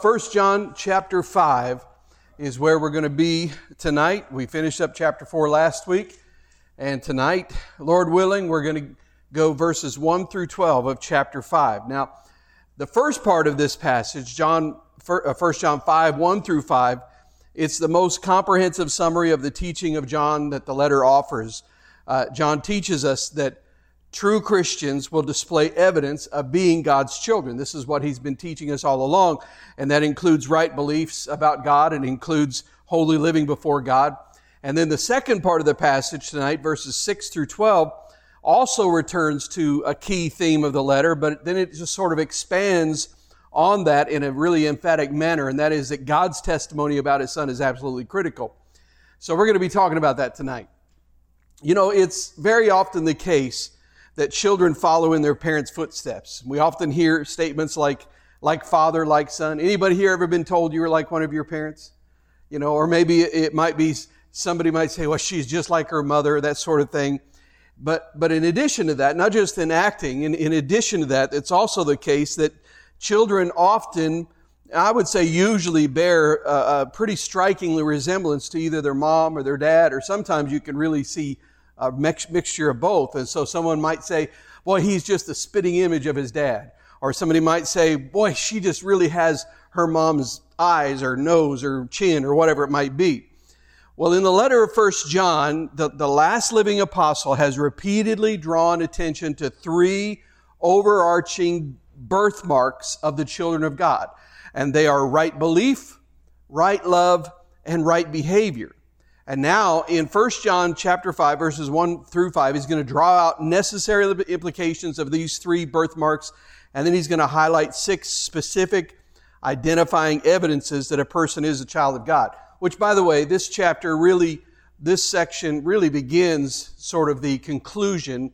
First John chapter 5 is where we're going to be tonight. We finished up chapter 4 last week, and tonight, Lord willing, we're going to go verses 1 through 12 of chapter 5. Now, the first part of this passage, John, 1 uh, John 5, 1 through 5, it's the most comprehensive summary of the teaching of John that the letter offers. Uh, John teaches us that true Christians will display evidence of being God's children. This is what he's been teaching us all along, and that includes right beliefs about God and includes holy living before God. And then the second part of the passage tonight, verses 6 through 12, also returns to a key theme of the letter, but then it just sort of expands on that in a really emphatic manner, and that is that God's testimony about his son is absolutely critical. So we're going to be talking about that tonight. You know, it's very often the case that children follow in their parents' footsteps. We often hear statements like, like father, like son. Anybody here ever been told you were like one of your parents? You know, or maybe it might be somebody might say, well, she's just like her mother, that sort of thing. But, but in addition to that, not just in acting, in, in addition to that, it's also the case that children often, I would say usually bear a, a pretty strikingly resemblance to either their mom or their dad, or sometimes you can really see a mix, mixture of both. And so someone might say, boy, he's just a spitting image of his dad. Or somebody might say, boy, she just really has her mom's eyes or nose or chin or whatever it might be. Well, in the letter of First John, the, the last living apostle has repeatedly drawn attention to three overarching birthmarks of the children of God. And they are right belief, right love, and right behavior. And now in 1 John chapter 5 verses 1 through 5, he's going to draw out necessary implications of these three birthmarks and then he's going to highlight six specific identifying evidences that a person is a child of God. Which by the way, this chapter really this section really begins sort of the conclusion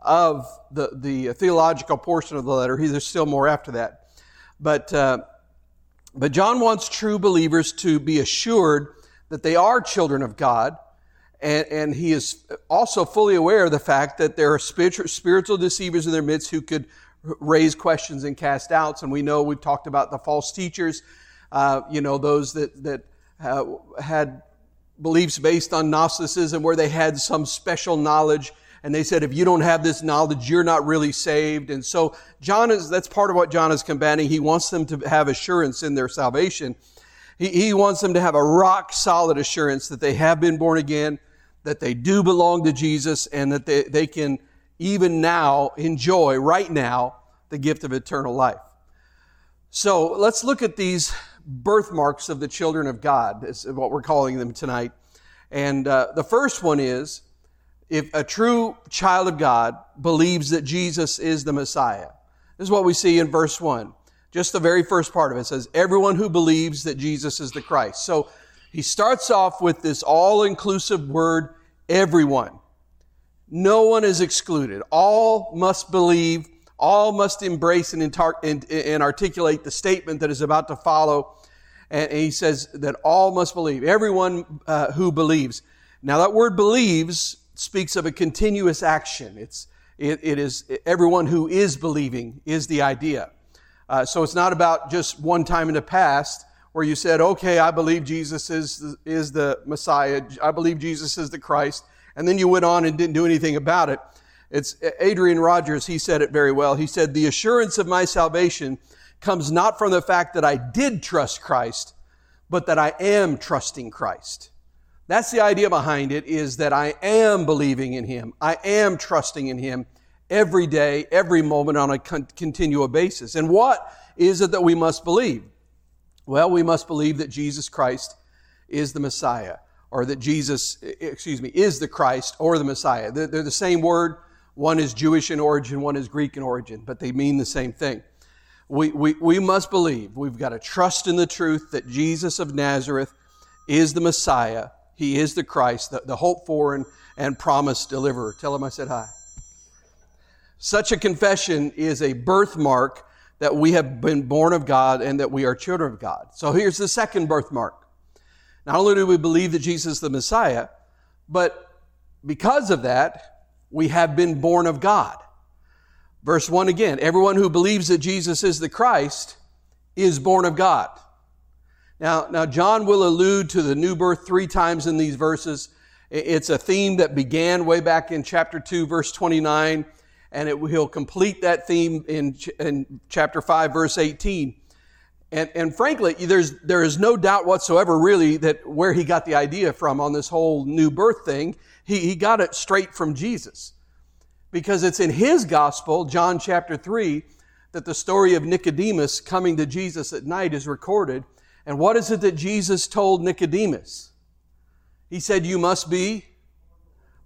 of the, the theological portion of the letter. There's still more after that. But, uh, but John wants true believers to be assured that they are children of God. And, and he is also fully aware of the fact that there are spiritual, spiritual deceivers in their midst who could raise questions and cast doubts. And we know we've talked about the false teachers, uh, you know, those that, that uh, had beliefs based on Gnosticism where they had some special knowledge. And they said, if you don't have this knowledge, you're not really saved. And so John is, that's part of what John is combating. He wants them to have assurance in their salvation. He, he wants them to have a rock solid assurance that they have been born again, that they do belong to Jesus, and that they, they can even now enjoy, right now, the gift of eternal life. So let's look at these birthmarks of the children of God, is what we're calling them tonight. And uh, the first one is if a true child of God believes that Jesus is the Messiah. This is what we see in verse 1. Just the very first part of it says, everyone who believes that Jesus is the Christ. So he starts off with this all inclusive word, everyone. No one is excluded. All must believe, all must embrace and, intar- and, and articulate the statement that is about to follow. And he says that all must believe. Everyone uh, who believes. Now, that word believes speaks of a continuous action. It's, it, it is everyone who is believing is the idea. Uh, so it's not about just one time in the past where you said, okay, I believe Jesus is the, is the Messiah. I believe Jesus is the Christ. And then you went on and didn't do anything about it. It's Adrian Rogers, he said it very well. He said, the assurance of my salvation comes not from the fact that I did trust Christ, but that I am trusting Christ. That's the idea behind it is that I am believing in Him. I am trusting in Him every day, every moment on a con- continual basis. And what is it that we must believe? Well, we must believe that Jesus Christ is the Messiah, or that Jesus, excuse me, is the Christ or the Messiah. They're, they're the same word. One is Jewish in origin, one is Greek in origin, but they mean the same thing. We, we, we must believe, we've got to trust in the truth that Jesus of Nazareth is the Messiah. He is the Christ, the, the hope for and, and promised deliverer. Tell him I said hi. Such a confession is a birthmark that we have been born of God and that we are children of God. So here's the second birthmark. Not only do we believe that Jesus is the Messiah, but because of that, we have been born of God. Verse 1 again, everyone who believes that Jesus is the Christ is born of God. Now, now John will allude to the new birth three times in these verses. It's a theme that began way back in chapter 2, verse 29, and it, he'll complete that theme in, in chapter 5, verse 18. And, and frankly, there's, there is no doubt whatsoever, really, that where he got the idea from on this whole new birth thing, he, he got it straight from Jesus. Because it's in his gospel, John chapter 3, that the story of Nicodemus coming to Jesus at night is recorded. And what is it that Jesus told Nicodemus? He said, You must be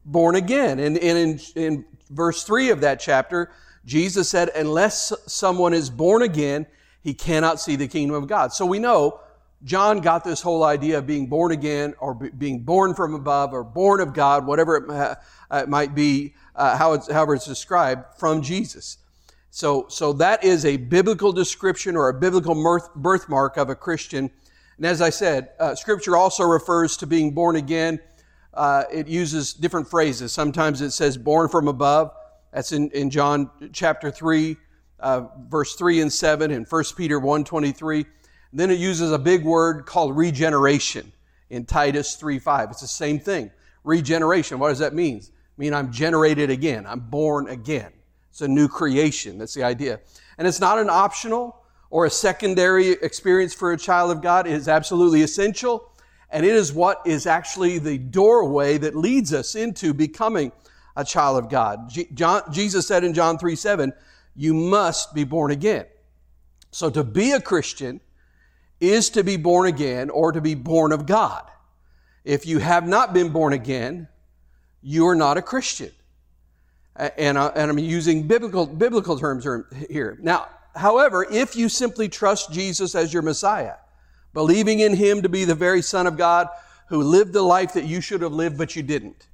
born again. And, and in, in verse 3 of that chapter, Jesus said, Unless someone is born again, he cannot see the kingdom of God. So we know John got this whole idea of being born again or being born from above or born of God, whatever it, uh, might be, uh, how it's, however it's described, from Jesus. So, so that is a biblical description or a biblical birthmark of a Christian. And as I said, uh, Scripture also refers to being born again. Uh, it uses different phrases. Sometimes it says born from above. That's in, in John chapter 3, uh, verse 3 and 7, and 1 Peter 1 23. Then it uses a big word called regeneration in Titus 3 5. It's the same thing. Regeneration. What does that mean? It mean I'm generated again. I'm born again. It's a new creation. That's the idea. And it's not an optional or a secondary experience for a child of God. It is absolutely essential. And it is what is actually the doorway that leads us into becoming a child of God. John, Jesus said in John 3 7, you must be born again. So to be a Christian is to be born again or to be born of God. If you have not been born again, you are not a Christian and, I, and I'm using biblical, biblical terms here. Now, however, if you simply trust Jesus as your Messiah, believing in Him to be the very Son of God who lived the life that you should have lived, but you didn't,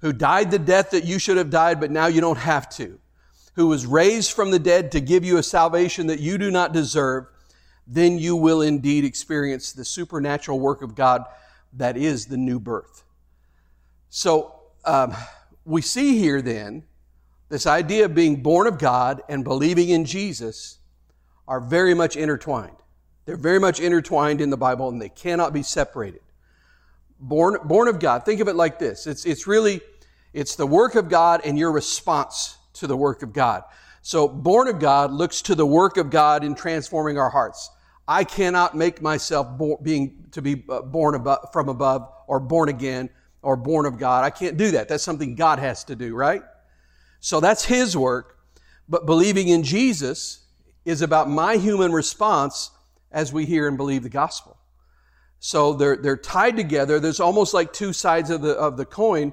who died the death that you should have died, but now you don't have to, who was raised from the dead to give you a salvation that you do not deserve, then you will indeed experience the supernatural work of God that is the new birth. So, um, we see here then this idea of being born of God and believing in Jesus are very much intertwined. They're very much intertwined in the Bible and they cannot be separated. Born, born of God, think of it like this. It's, it's really, it's the work of God and your response to the work of God. So born of God looks to the work of God in transforming our hearts. I cannot make myself being to be uh, born above, from above or born again or born of God. I can't do that. That's something God has to do, right? So that's his work. But believing in Jesus is about my human response as we hear and believe the gospel. So they're, they're tied together. There's almost like two sides of the, of the coin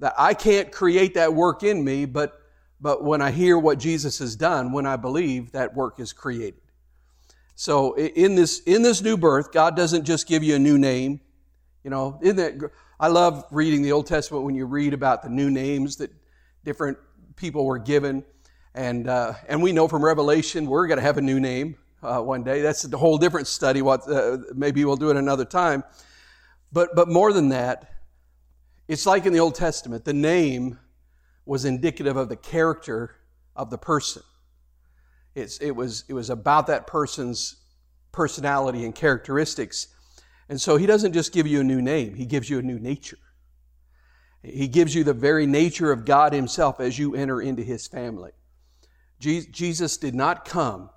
that I can't create that work in me, but, but when I hear what Jesus has done, when I believe, that work is created. So in this, in this new birth, God doesn't just give you a new name. You know, isn't that, I love reading the Old Testament when you read about the new names that different people were given. And, uh, and we know from Revelation we're going to have a new name uh, one day. That's a whole different study. What, uh, maybe we'll do it another time. But, but more than that, it's like in the Old Testament, the name was indicative of the character of the person. It's, it, was, it was about that person's personality and characteristics. And so he doesn't just give you a new name, he gives you a new nature. He gives you the very nature of God Himself as you enter into His family. Jesus did not come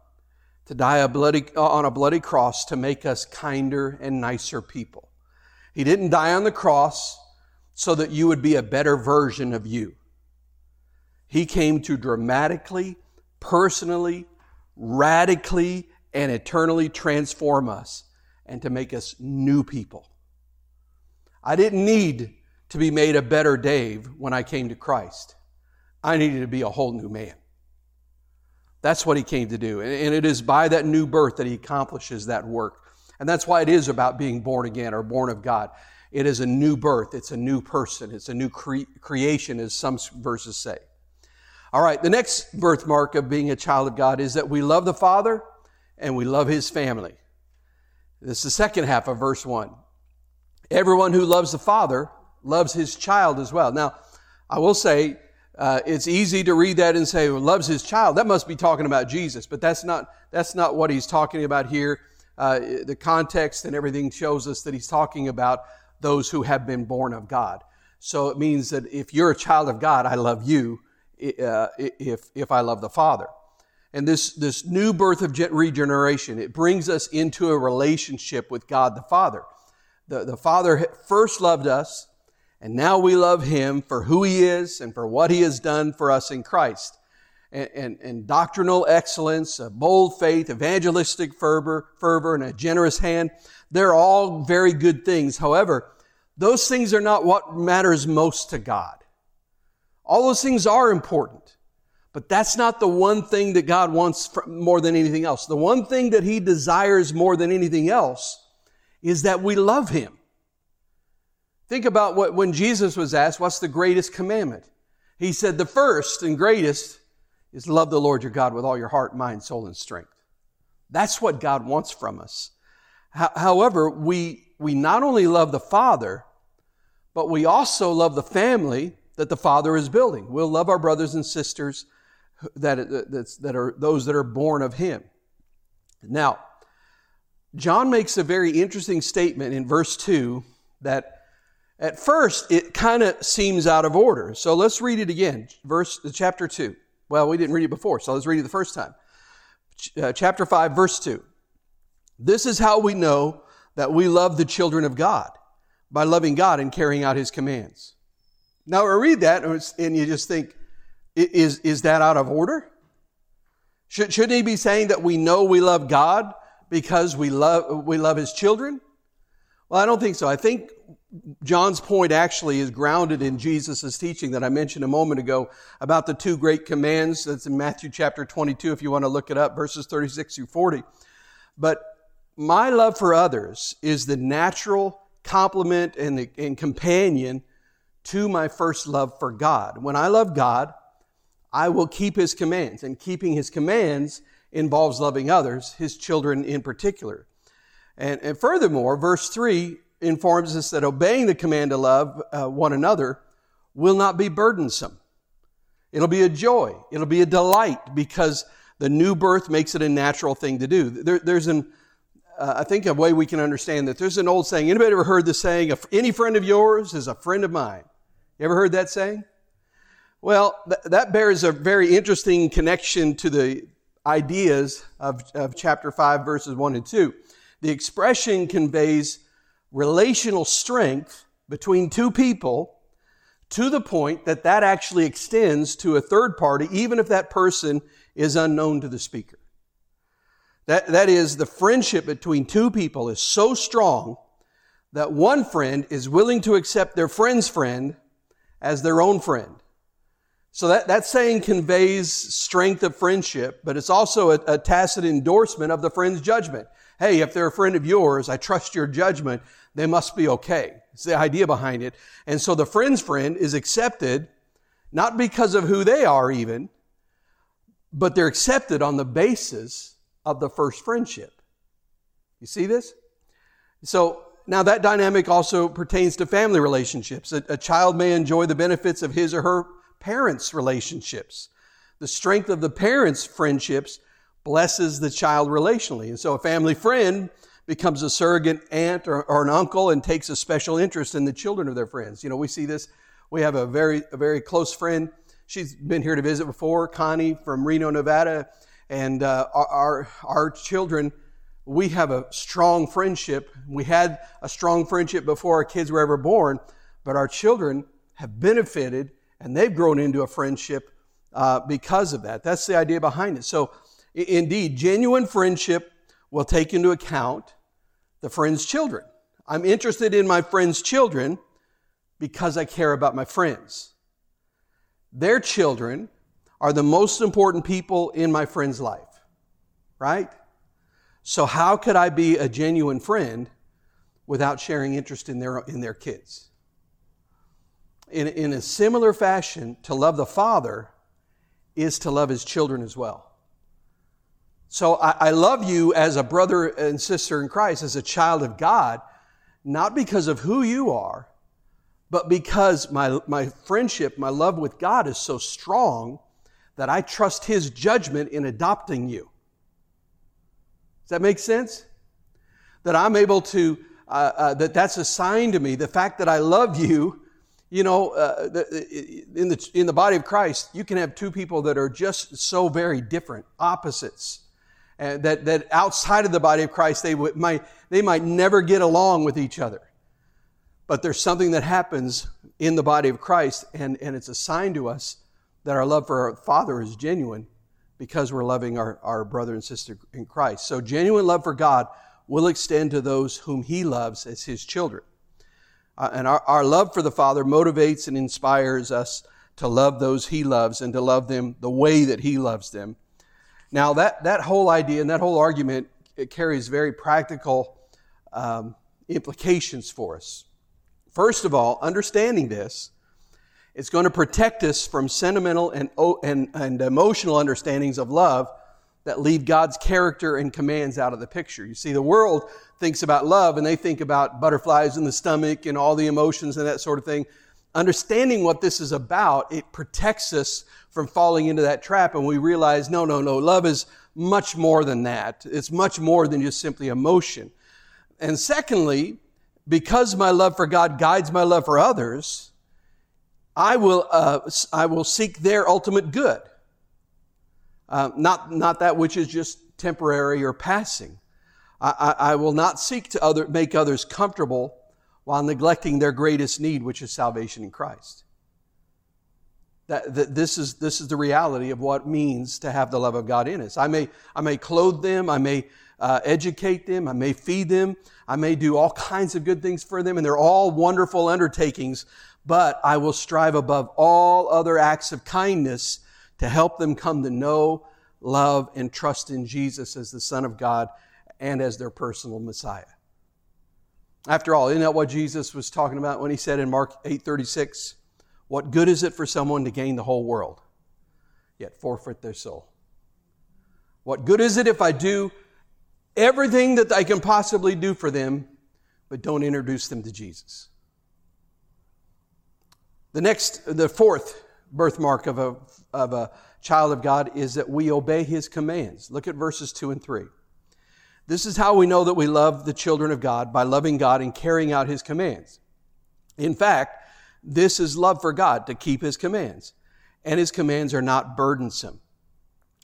to die a bloody, uh, on a bloody cross to make us kinder and nicer people. He didn't die on the cross so that you would be a better version of you. He came to dramatically, personally, radically, and eternally transform us and to make us new people. I didn't need to be made a better Dave when I came to Christ. I needed to be a whole new man. That's what he came to do. And it is by that new birth that he accomplishes that work. And that's why it is about being born again or born of God. It is a new birth. It's a new person. It's a new cre- creation, as some verses say. All right, the next birthmark of being a child of God is that we love the Father and we love his family. This is the second half of verse 1. Everyone who loves the Father loves his child as well. Now, I will say, uh, it's easy to read that and say, well, loves his child. That must be talking about Jesus, but that's not, that's not what he's talking about here. uh, the context and everything shows us that he's talking about those who have been born of God. So it means that if you're a child of God, I love you uh, if, if I love the Father. And this, this new birth of regeneration, it brings us into a relationship with God the Father. The, the Father first loved us, and now we love Him for who He is and for what He has done for us in Christ. And, and, and doctrinal excellence, a bold faith, evangelistic fervor, fervor, and a generous hand, they're all very good things. However, those things are not what matters most to God. All those things are important, but that's not the one thing that God wants more than anything else. The one thing that He desires more than anything else is that we love Him. Think about what, when Jesus was asked, what's the greatest commandment? He said, the first and greatest is love the Lord your God with all your heart, mind, soul, and strength. That's what God wants from us. However, we, we not only love the Father, but we also love the family that the Father is building. We'll love our brothers and sisters that, that are those that are born of Him. Now, John makes a very interesting statement in verse 2 that at first, it kind of seems out of order. So let's read it again. Verse, chapter 2. Well, we didn't read it before, so let's read it the first time. Ch- uh, chapter 5, verse 2. This is how we know that we love the children of God by loving God and carrying out His commands. Now, I read that and you just think, is, is that out of order? Should, shouldn't he be saying that we know we love God because we love, we love His children? Well, I don't think so. I think John's point actually is grounded in Jesus' teaching that I mentioned a moment ago about the two great commands. That's in Matthew chapter 22, if you want to look it up, verses 36 through 40. But my love for others is the natural complement and, the, and companion to my first love for God. When I love God, I will keep His commands, and keeping His commands involves loving others, His children in particular. And, and furthermore, verse 3 informs us that obeying the command to love uh, one another will not be burdensome. It'll be a joy. It'll be a delight because the new birth makes it a natural thing to do. There, there's an, uh, I think a way we can understand that. There's an old saying. Anybody ever heard the saying, any friend of yours is a friend of mine? You ever heard that saying? Well, th- that bears a very interesting connection to the ideas of, of chapter 5, verses 1 and 2. The expression conveys relational strength between two people to the point that that actually extends to a third party, even if that person is unknown to the speaker. That, that is, the friendship between two people is so strong that one friend is willing to accept their friend's friend as their own friend. So that, that saying conveys strength of friendship, but it's also a, a tacit endorsement of the friend's judgment. Hey, if they're a friend of yours, I trust your judgment they must be okay. It's the idea behind it. And so the friend's friend is accepted not because of who they are even, but they're accepted on the basis of the first friendship. You see this? So now that dynamic also pertains to family relationships. A, a child may enjoy the benefits of his or her parents' relationships. The strength of the parents' friendships blesses the child relationally. And so a family friend becomes a surrogate aunt or, or, an uncle and takes a special interest in the children of their friends. You know, we see this. We have a very, a very close friend. She's been here to visit before, Connie from Reno, Nevada. And uh, our, our, children, we have a strong friendship. We had a strong friendship before our kids were ever born, but our children have benefited and they've grown into a friendship uh, because of that. That's the idea behind it. So, indeed, genuine friendship will take into account the friend's children. I'm interested in my friend's children because I care about my friends. Their children are the most important people in my friend's life, right? So, how could I be a genuine friend without sharing interest in their, in their kids? In, in a similar fashion, to love the Father is to love his children as well. So I, I love you as a brother and sister in Christ, as a child of God, not because of who you are, but because my, my friendship, my love with God is so strong that I trust His judgment in adopting you. Does that make sense? that I'm able to, uh, uh, that that's a sign to me. The fact that I love you, you know, uh, the, in, the, in the body of Christ, you can have two people that are just so very different, opposites. And that, that outside of the body of Christ, they, might, they might never get along with each other. But there's something that happens in the body of Christ, and, and it's a sign to us that our love for our Father is genuine because we're loving our, our brother and sister in Christ. So, genuine love for God will extend to those whom He loves as His children. Uh, and our, our love for the Father motivates and inspires us to love those He loves and to love them the way that He loves them. Now, that, that whole idea and that whole argument it carries very practical um, implications for us. First of all, understanding this, it's going to protect us from sentimental and, and, and emotional understandings of love that leave God's character and commands out of the picture. You see, the world thinks about love and they think about butterflies in the stomach and all the emotions and that sort of thing. Understanding what this is about, it protects us from falling into that trap and we realize, no, no, no, love is much more than that. It's much more than just simply emotion. And secondly, because my love for God guides my love for others, I will, uh, I will seek their ultimate good, uh, not, not that which is just temporary or passing. I, I, I will not seek to other, make others comfortable while neglecting their greatest need, which is salvation in Christ. That, that, this, is, this is the reality of what means to have the love of God in us. I may, I may clothe them, I may uh, educate them, I may feed them, I may do all kinds of good things for them, and they're all wonderful undertakings but I will strive above all other acts of kindness to help them come to know, love, and trust in Jesus as the Son of God and as their personal Messiah. After all, isn't that what Jesus was talking about when he said in Mark 8:36, "What good is it for someone to gain the whole world, yet forfeit their soul?" What good is it if I do everything that I can possibly do for them, but don't introduce them to Jesus? The next, the fourth birthmark of a, of a child of God is that we obey his commands. Look at verses 2 and 3. This is how we know that we love the children of God by loving God and carrying out his commands. In fact, this is love for God to keep his commands. And his commands are not burdensome.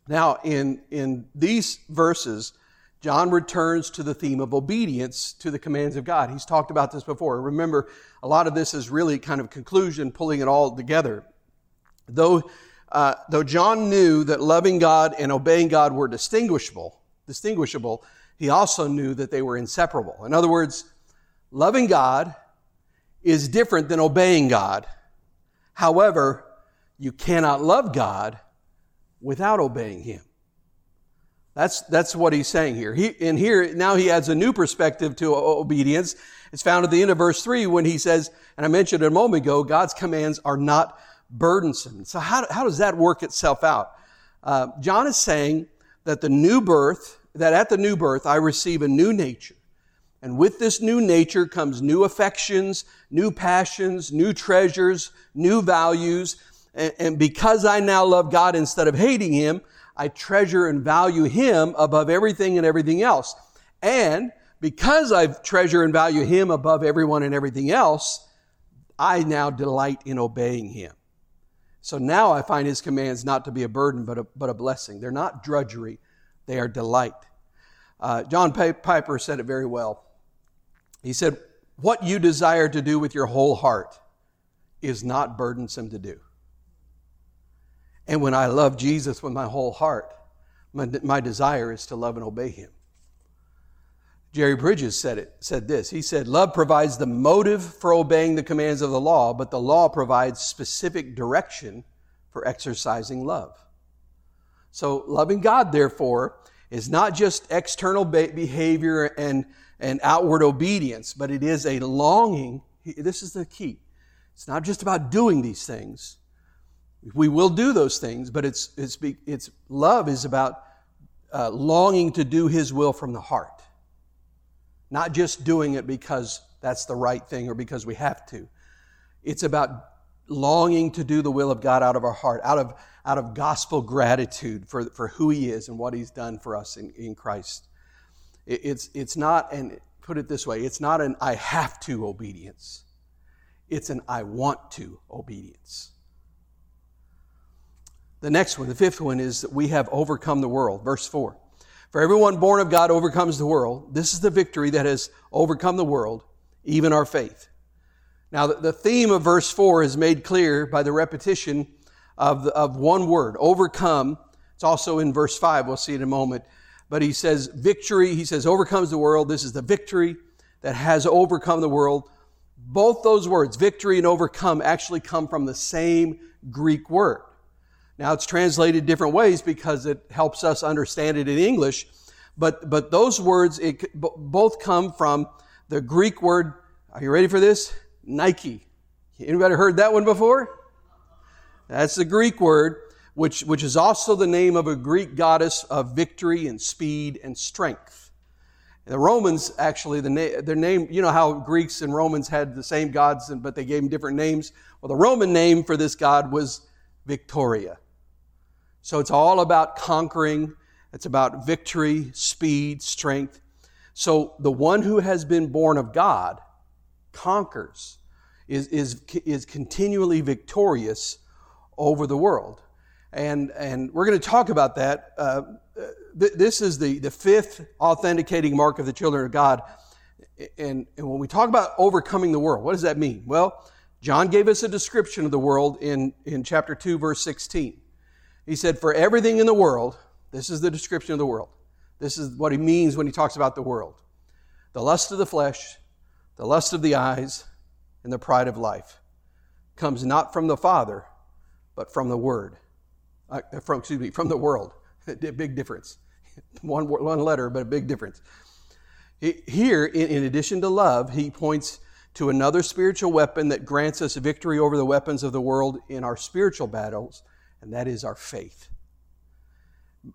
Now, in, in these verses, John returns to the theme of obedience to the commands of God. He's talked about this before. Remember, a lot of this is really kind of conclusion, pulling it all together. Though, uh, though John knew that loving God and obeying God were distinguishable, distinguishable, he also knew that they were inseparable. In other words, loving God is different than obeying God. However, you cannot love God without obeying Him. That's, that's what he's saying here. He, and here, now he adds a new perspective to obedience. It's found at the end of verse 3 when he says, and I mentioned it a moment ago, God's commands are not burdensome. So how, how does that work itself out? Uh, John is saying that the new birth, that at the new birth, I receive a new nature. And with this new nature comes new affections, new passions, new treasures, new values. And, and because I now love God instead of hating Him, I treasure and value Him above everything and everything else. And because I treasure and value Him above everyone and everything else, I now delight in obeying Him. So now I find His commands not to be a burden, but a, but a blessing. They're not drudgery, they are delight. Uh, John Piper said it very well. He said, What you desire to do with your whole heart is not burdensome to do. And when I love Jesus with my whole heart, my, my desire is to love and obey him. Jerry Bridges said it, said this. He said, Love provides the motive for obeying the commands of the law, but the law provides specific direction for exercising love. So loving God, therefore, is not just external behavior and, and outward obedience, but it is a longing. This is the key. It's not just about doing these things, we will do those things, but it's, it's, it's love is about uh, longing to do His will from the heart. Not just doing it because that's the right thing or because we have to. It's about longing to do the will of God out of our heart, out of, out of gospel gratitude for, for who He is and what He's done for us in, in Christ. It, it's, it's not an put it this way it's not an I have to obedience, it's an I want to obedience. The next one, the fifth one, is that we have overcome the world. Verse 4. For everyone born of God overcomes the world. This is the victory that has overcome the world, even our faith. Now, the theme of verse 4 is made clear by the repetition of, the, of one word, overcome. It's also in verse 5. We'll see in a moment. But he says victory, he says overcomes the world. This is the victory that has overcome the world. Both those words, victory and overcome, actually come from the same Greek word. Now it's translated different ways because it helps us understand it in English, but, but those words it, both come from the Greek word, are you ready for this? Nike. Anybody heard that one before? That's the Greek word, which, which is also the name of a Greek goddess of victory and speed and strength. The Romans actually, the na- their name, you know how Greeks and Romans had the same gods, but they gave them different names? Well, the Roman name for this god was Victoria. So it's all about conquering, it's about victory, speed, strength. So the one who has been born of God conquers, is, is, is continually victorious over the world. And, and we're going to talk about that. Uh, th- this is the, the fifth authenticating mark of the children of God. And, and when we talk about overcoming the world, what does that mean? Well, John gave us a description of the world in, in chapter 2, verse 16. He said, For everything in the world, this is the description of the world. This is what he means when he talks about the world the lust of the flesh, the lust of the eyes, and the pride of life comes not from the Father, but from the Word. Uh, from, excuse me, from the world. big difference. one, one letter, but a big difference. Here, in, in addition to love, he points to another spiritual weapon that grants us victory over the weapons of the world in our spiritual battles and that is our faith.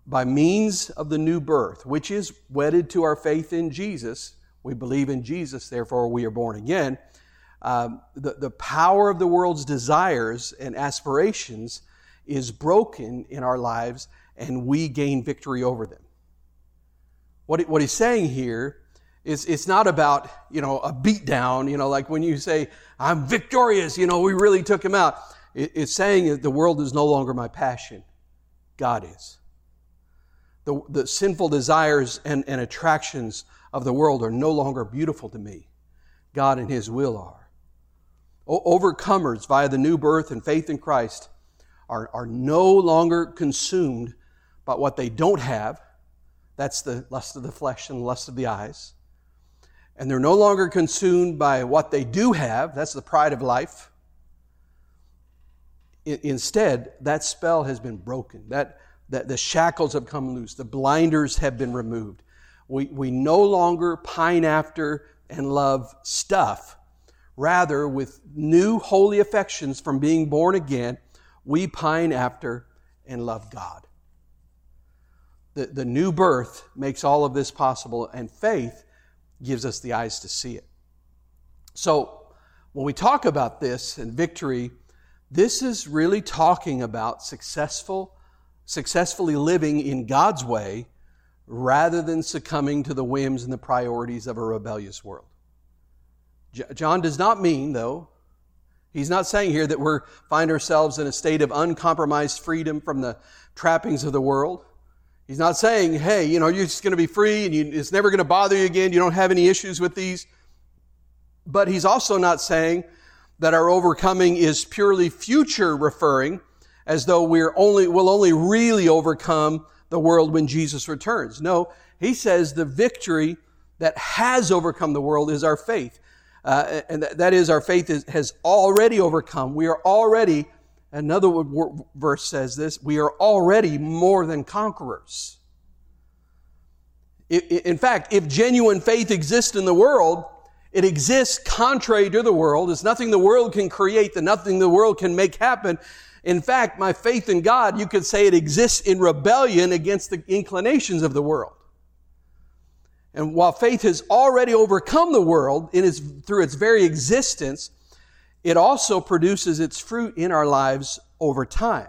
By means of the new birth, which is wedded to our faith in Jesus, we believe in Jesus, therefore we are born again. Um, the, the power of the world's desires and aspirations is broken in our lives, and we gain victory over them. What, what he's saying here is it's not about, you know, a beatdown, you know, like when you say, I'm victorious, you know, we really took him out. It's saying that the world is no longer my passion. God is. The, the sinful desires and, and attractions of the world are no longer beautiful to me. God and His will are. Overcomers via the new birth and faith in Christ are, are no longer consumed by what they don't have. That's the lust of the flesh and lust of the eyes. And they're no longer consumed by what they do have. That's the pride of life. Instead, that spell has been broken. That, that the shackles have come loose. The blinders have been removed. We, we no longer pine after and love stuff. Rather, with new holy affections from being born again, we pine after and love God. The, the new birth makes all of this possible, and faith gives us the eyes to see it. So, when we talk about this and victory, this is really talking about successful, successfully living in God's way rather than succumbing to the whims and the priorities of a rebellious world. John does not mean, though, he's not saying here that we find ourselves in a state of uncompromised freedom from the trappings of the world. He's not saying, hey, you know, you're just going to be free and you, it's never going to bother you again. You don't have any issues with these. But he's also not saying that our overcoming is purely future referring, as though we're only, will only really overcome the world when Jesus returns. No, he says the victory that has overcome the world is our faith. Uh, and that is, our faith is, has already overcome. We are already, another verse says this, we are already more than conquerors. In fact, if genuine faith exists in the world, it exists contrary to the world. It's nothing the world can create, that nothing the world can make happen. In fact, my faith in God, you could say it exists in rebellion against the inclinations of the world. And while faith has already overcome the world in its, through its very existence, it also produces its fruit in our lives over time.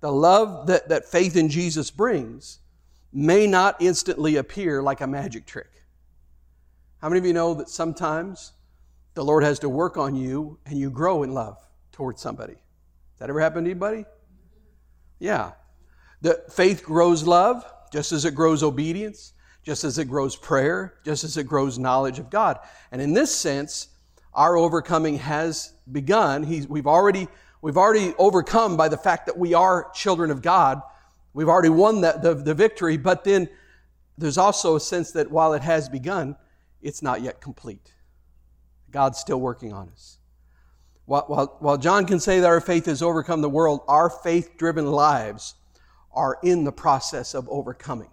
The love that, that faith in Jesus brings may not instantly appear like a magic trick. How many of you know that sometimes the Lord has to work on you and you grow in love towards somebody? That ever happened to anybody? Yeah. The faith grows love just as it grows obedience, just as it grows prayer, just as it grows knowledge of God. And in this sense, our overcoming has begun. He's, we've already we've already overcome by the fact that we are children of God. We've already won that, the, the victory, but then there's also a sense that while it has begun, it's not yet complete. God's still working on us. While, while, while John can say that our faith has overcome the world, our faith driven lives are in the process of overcoming.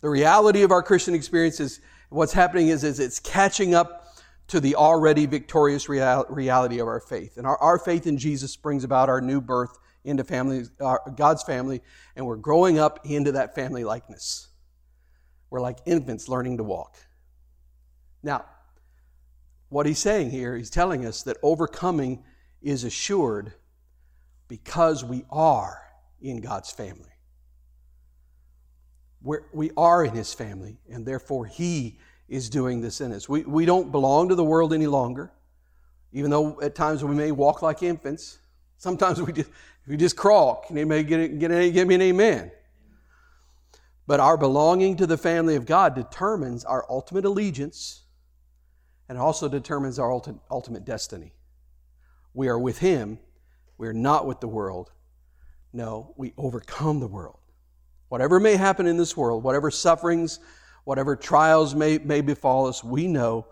The reality of our Christian experience is what's happening is, is it's catching up to the already victorious real, reality of our faith. And our, our faith in Jesus brings about our new birth into family, uh, God's family, and we're growing up into that family likeness. We're like infants learning to walk. Now, what he's saying here, he's telling us that overcoming is assured because we are in God's family. We're, we are in his family, and therefore he is doing this in us. We, we don't belong to the world any longer, even though at times we may walk like infants. Sometimes we just, we just crawl. Can anybody get, get, give me an amen? But our belonging to the family of God determines our ultimate allegiance and also determines our ultimate, ultimate destiny. We are with Him, we are not with the world. No, we overcome the world. Whatever may happen in this world, whatever sufferings, whatever trials may, may befall us, we know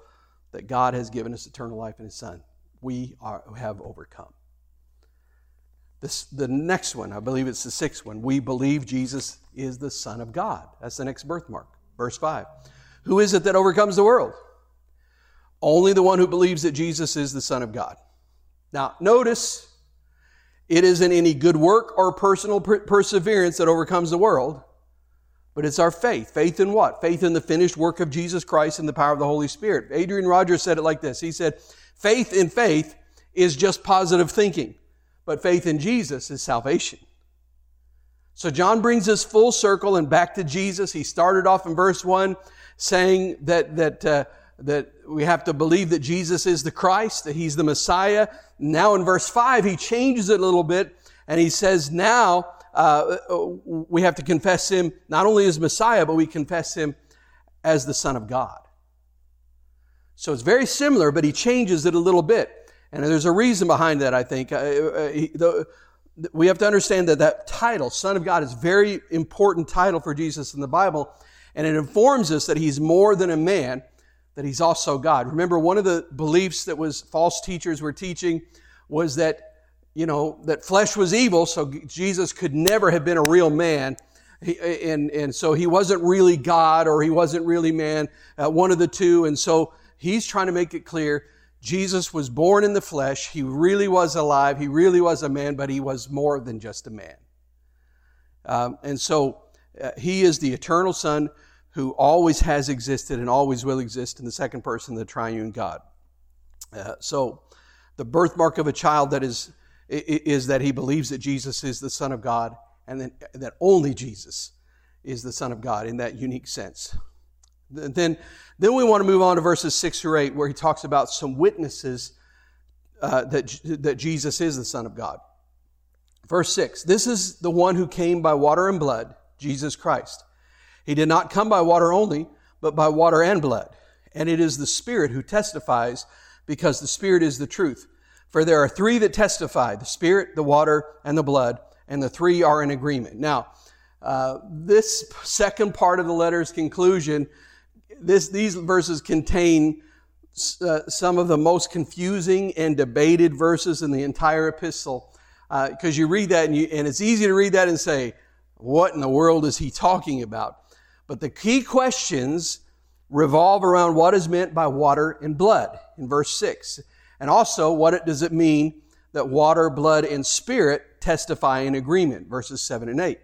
that God has given us eternal life in His Son. We are, have overcome. This, the next one, I believe it's the sixth one, we believe Jesus is the Son of God. That's the next birthmark. Verse 5. Who is it that overcomes the world? Only the one who believes that Jesus is the Son of God. Now, notice it isn't any good work or personal per- perseverance that overcomes the world, but it's our faith. Faith in what? Faith in the finished work of Jesus Christ and the power of the Holy Spirit. Adrian Rogers said it like this He said, Faith in faith is just positive thinking, but faith in Jesus is salvation. So John brings us full circle and back to Jesus. He started off in verse 1 saying that, that, uh, that we have to believe that Jesus is the Christ, that He's the Messiah. Now in verse 5, he changes it a little bit and he says, now uh, we have to confess him not only as Messiah, but we confess him as the Son of God. So it's very similar, but he changes it a little bit. And there's a reason behind that, I think. Uh, uh, we have to understand that that title, Son of God, is a very important title for Jesus in the Bible. And it informs us that he's more than a man, that he's also God. Remember, one of the beliefs that was false teachers were teaching was that you know, that flesh was evil, so Jesus could never have been a real man. He, and, and so he wasn't really God or he wasn't really man, uh, one of the two. And so he's trying to make it clear Jesus was born in the flesh. He really was alive. He really was a man, but he was more than just a man. Um, and so uh, he is the eternal Son who always has existed and always will exist in the second person the triune God. Uh, so the birthmark of a child that is is that he believes that Jesus is the Son of God and then, that only Jesus is the Son of God in that unique sense. Then, then we want to move on to verses 6 through 8, where he talks about some witnesses uh, that, that Jesus is the Son of God. Verse 6 This is the one who came by water and blood, Jesus Christ. He did not come by water only, but by water and blood. And it is the Spirit who testifies, because the Spirit is the truth. For there are three that testify the Spirit, the water, and the blood, and the three are in agreement. Now, uh, this second part of the letter's conclusion, this, these verses contain uh, some of the most confusing and debated verses in the entire epistle. Because uh, you read that and, you, and it's easy to read that and say, what in the world is he talking about? But the key questions revolve around what is meant by water and blood in verse 6. And also, what it, does it mean that water, blood, and spirit testify in agreement? Verses 7 and 8.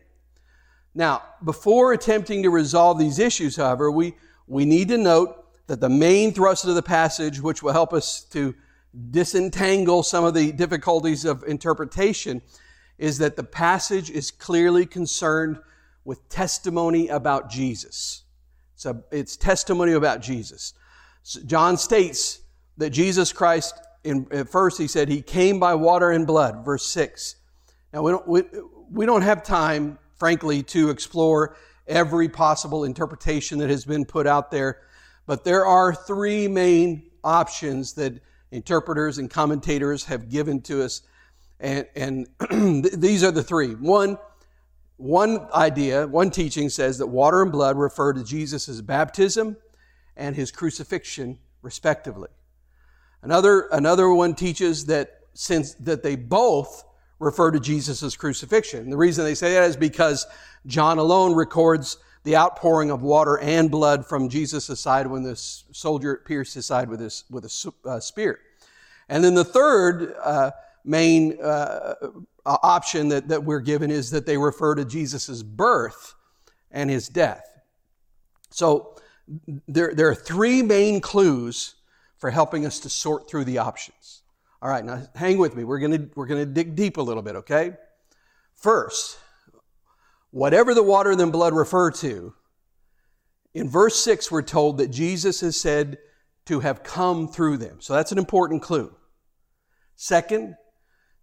Now, before attempting to resolve these issues, however, we, we need to note that the main thrust of the passage, which will help us to disentangle some of the difficulties of interpretation, is that the passage is clearly concerned with testimony about Jesus. A, it's testimony about Jesus. So John states that Jesus Christ, in, at first he said he came by water and blood, verse 6. Now we don't, we, we don't have time, frankly, to explore every possible interpretation that has been put out there, but there are three main options that interpreters and commentators have given to us. And, and these are the three. One, one idea, one teaching says that water and blood refer to Jesus' baptism and his crucifixion, respectively. Another, another one teaches that since that they both refer to Jesus' crucifixion. The reason they say that is because John alone records the outpouring of water and blood from Jesus' side when the soldier pierced his side with, his, with a uh, spear. And then the third uh, main uh, option that, that we're given is that they refer to Jesus' birth and his death. So there, there are three main clues for helping us to sort through the options. All right, now hang with me. We're going we're going to dig deep a little bit, okay? First, whatever the water and blood refer to, in verse 6, we're told that Jesus is said to have come through them. So that's an important clue. Second,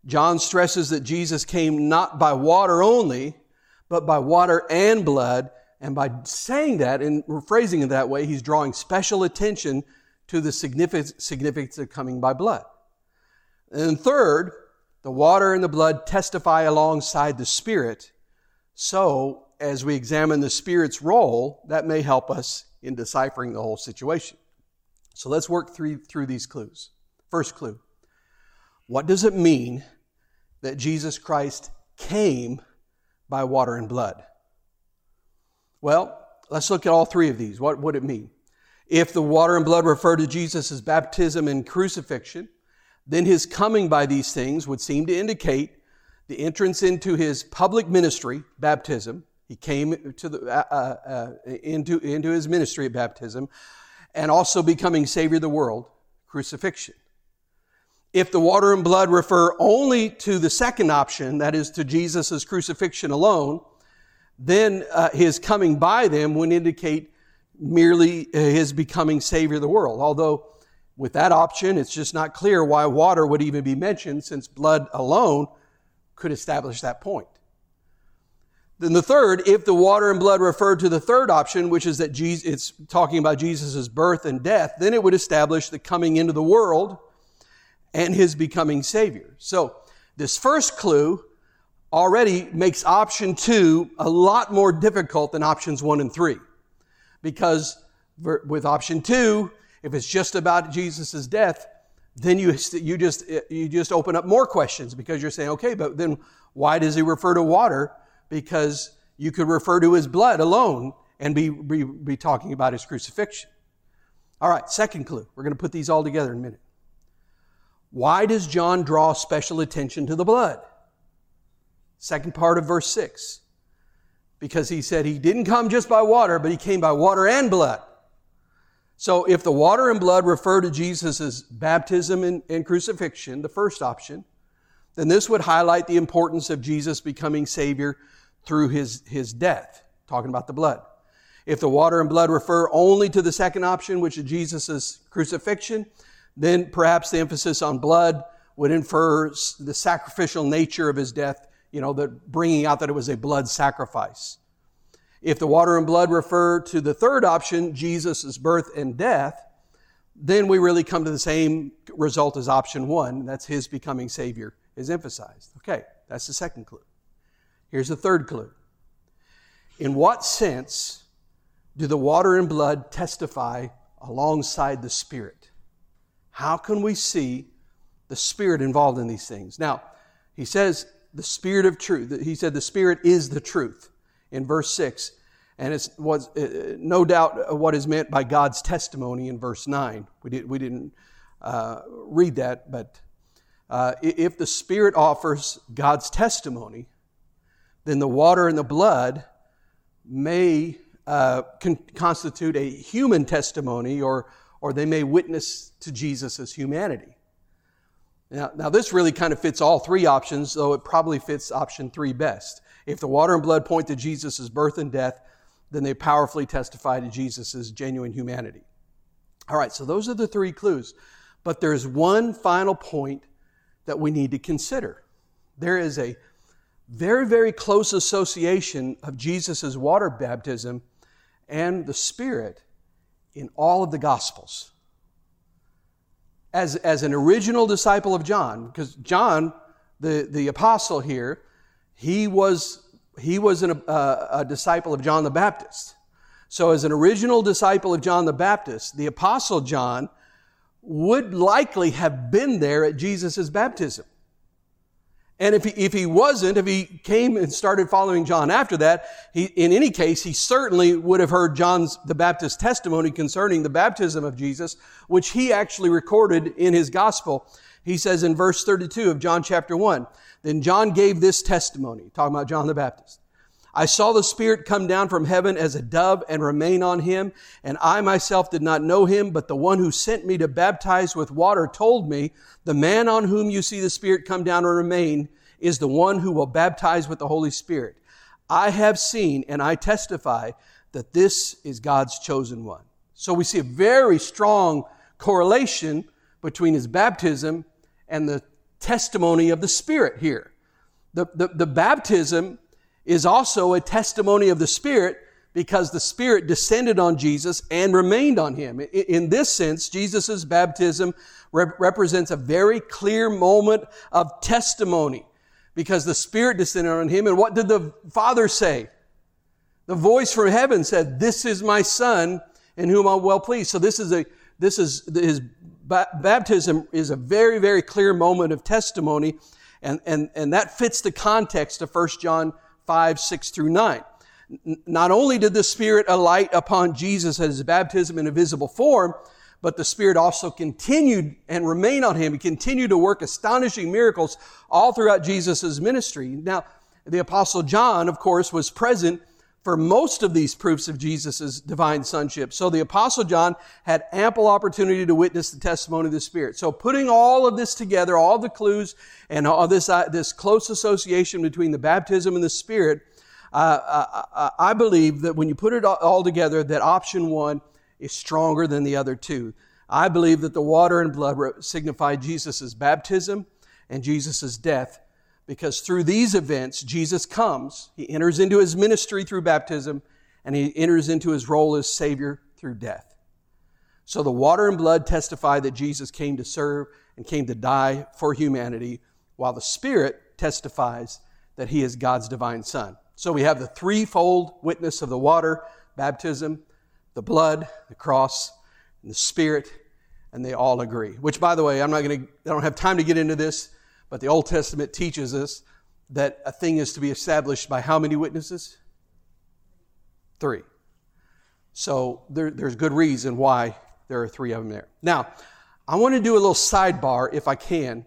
John stresses that Jesus came not by water only, but by water and blood. And by saying that and rephrasing it that way, he's drawing special attention to the significance of coming by blood. And third, the water and the blood testify alongside the Spirit so, as we examine the Spirit's role, that may help us in deciphering the whole situation. So let's work through, through these clues. First clue What does it mean that Jesus Christ came by water and blood? Well, let's look at all three of these. What would it mean? If the water and blood refer to Jesus' baptism and crucifixion, then his coming by these things would seem to indicate the entrance into his public ministry, baptism. He came to the, uh, uh, uh, into, into his ministry at baptism, and also becoming Savior of the world, crucifixion. If the water and blood refer only to the second option, that is to Jesus' crucifixion alone, then uh, his coming by them would indicate merely uh, his becoming Savior of the world. Although, with that option, it's just not clear why water would even be mentioned, since blood alone could establish that point. Then the third, if the water and blood referred to the third option, which is that Jesus, it's talking about Jesus' birth and death, then it would establish the coming into the world and his becoming Savior. So this first clue already makes option two a lot more difficult than options one and three. Because with option two, if it's just about Jesus' death, then you, you, just, you just open up more questions because you're saying, okay, but then why does he refer to water? Because you could refer to his blood alone and be, be, be talking about his crucifixion. All right, second clue. We're going to put these all together in a minute. Why does John draw special attention to the blood? Second part of verse 6. Because he said he didn't come just by water, but he came by water and blood. So if the water and blood refer to Jesus' baptism and, and, crucifixion, the first option, then this would highlight the importance of Jesus becoming Savior through his, his death, talking about the blood. If the water and blood refer only to the second option, which is Jesus' crucifixion, then perhaps the emphasis on blood would infer the sacrificial nature of his death, you know, that bringing out that it was a blood sacrifice. If the water and blood refer to the third option, Jesus' birth and death, then we really come to the same result as option one. That's his becoming Savior is emphasized. Okay, that's the second clue. Here's the third clue. In what sense do the water and blood testify alongside the Spirit? How can we see the Spirit involved in these things? Now, he says the Spirit of truth. He said the Spirit is the truth in verse 6. And it's was uh, no doubt what is meant by God's testimony in verse 9. We, did, we didn't uh, read that, but uh, if the Spirit offers God's testimony, then the water and the blood may uh, con- constitute a human testimony or, or they may witness to Jesus' humanity. Now, now, this really kind of fits all three options, though it probably fits option three best. If the water and blood point to Jesus' birth and death, then they powerfully testify to Jesus' genuine humanity. All right, so those are the three clues. But there's one final point that we need to consider. There is a very, very close association of Jesus' water baptism and the Spirit in all of the Gospels. As, as an original disciple of John, because John, the, the apostle here, he was, he was an, uh, a disciple of John the Baptist. So, as an original disciple of John the Baptist, the apostle John would likely have been there at Jesus' baptism. And if he, if he wasn't, if he came and started following John after that, he, in any case, he certainly would have heard John's, the Baptist testimony concerning the baptism of Jesus, which he actually recorded in his gospel. He says in verse 32 of John chapter 1, then John gave this testimony, talking about John the Baptist. I saw the Spirit come down from heaven as a dove and remain on him, and I myself did not know him, but the one who sent me to baptize with water told me, The man on whom you see the Spirit come down and remain is the one who will baptize with the Holy Spirit. I have seen and I testify that this is God's chosen one. So we see a very strong correlation between his baptism and the testimony of the Spirit here. The, the, the baptism is also a testimony of the Spirit because the Spirit descended on Jesus and remained on him. In this sense, Jesus' baptism rep- represents a very clear moment of testimony because the Spirit descended on him. And what did the Father say? The voice from heaven said, This is my Son in whom I'm well pleased. So this is a, this is, his baptism is a very, very clear moment of testimony. And, and, and that fits the context of 1 John 5, 6 through 9. Not only did the Spirit alight upon Jesus at his baptism in a visible form, but the Spirit also continued and remained on him. He continued to work astonishing miracles all throughout Jesus' ministry. Now, the Apostle John, of course, was present for most of these proofs of Jesus' divine sonship. So the Apostle John had ample opportunity to witness the testimony of the Spirit. So putting all of this together, all the clues and all this, uh, this close association between the baptism and the Spirit, uh, I, uh, I believe that when you put it all together, that option one is stronger than the other two. I believe that the water and blood signify Jesus' baptism and Jesus' death because through these events, Jesus comes, he enters into his ministry through baptism, and he enters into his role as Savior through death. So the water and blood testify that Jesus came to serve and came to die for humanity, while the Spirit testifies that he is God's divine Son. So we have the threefold witness of the water, baptism, the blood, the cross, and the Spirit, and they all agree. Which, by the way, I'm not going to, I don't have time to get into this. But the Old Testament teaches us that a thing is to be established by how many witnesses? Three. So there, there's good reason why there are three of them there. Now, I want to do a little sidebar if I can.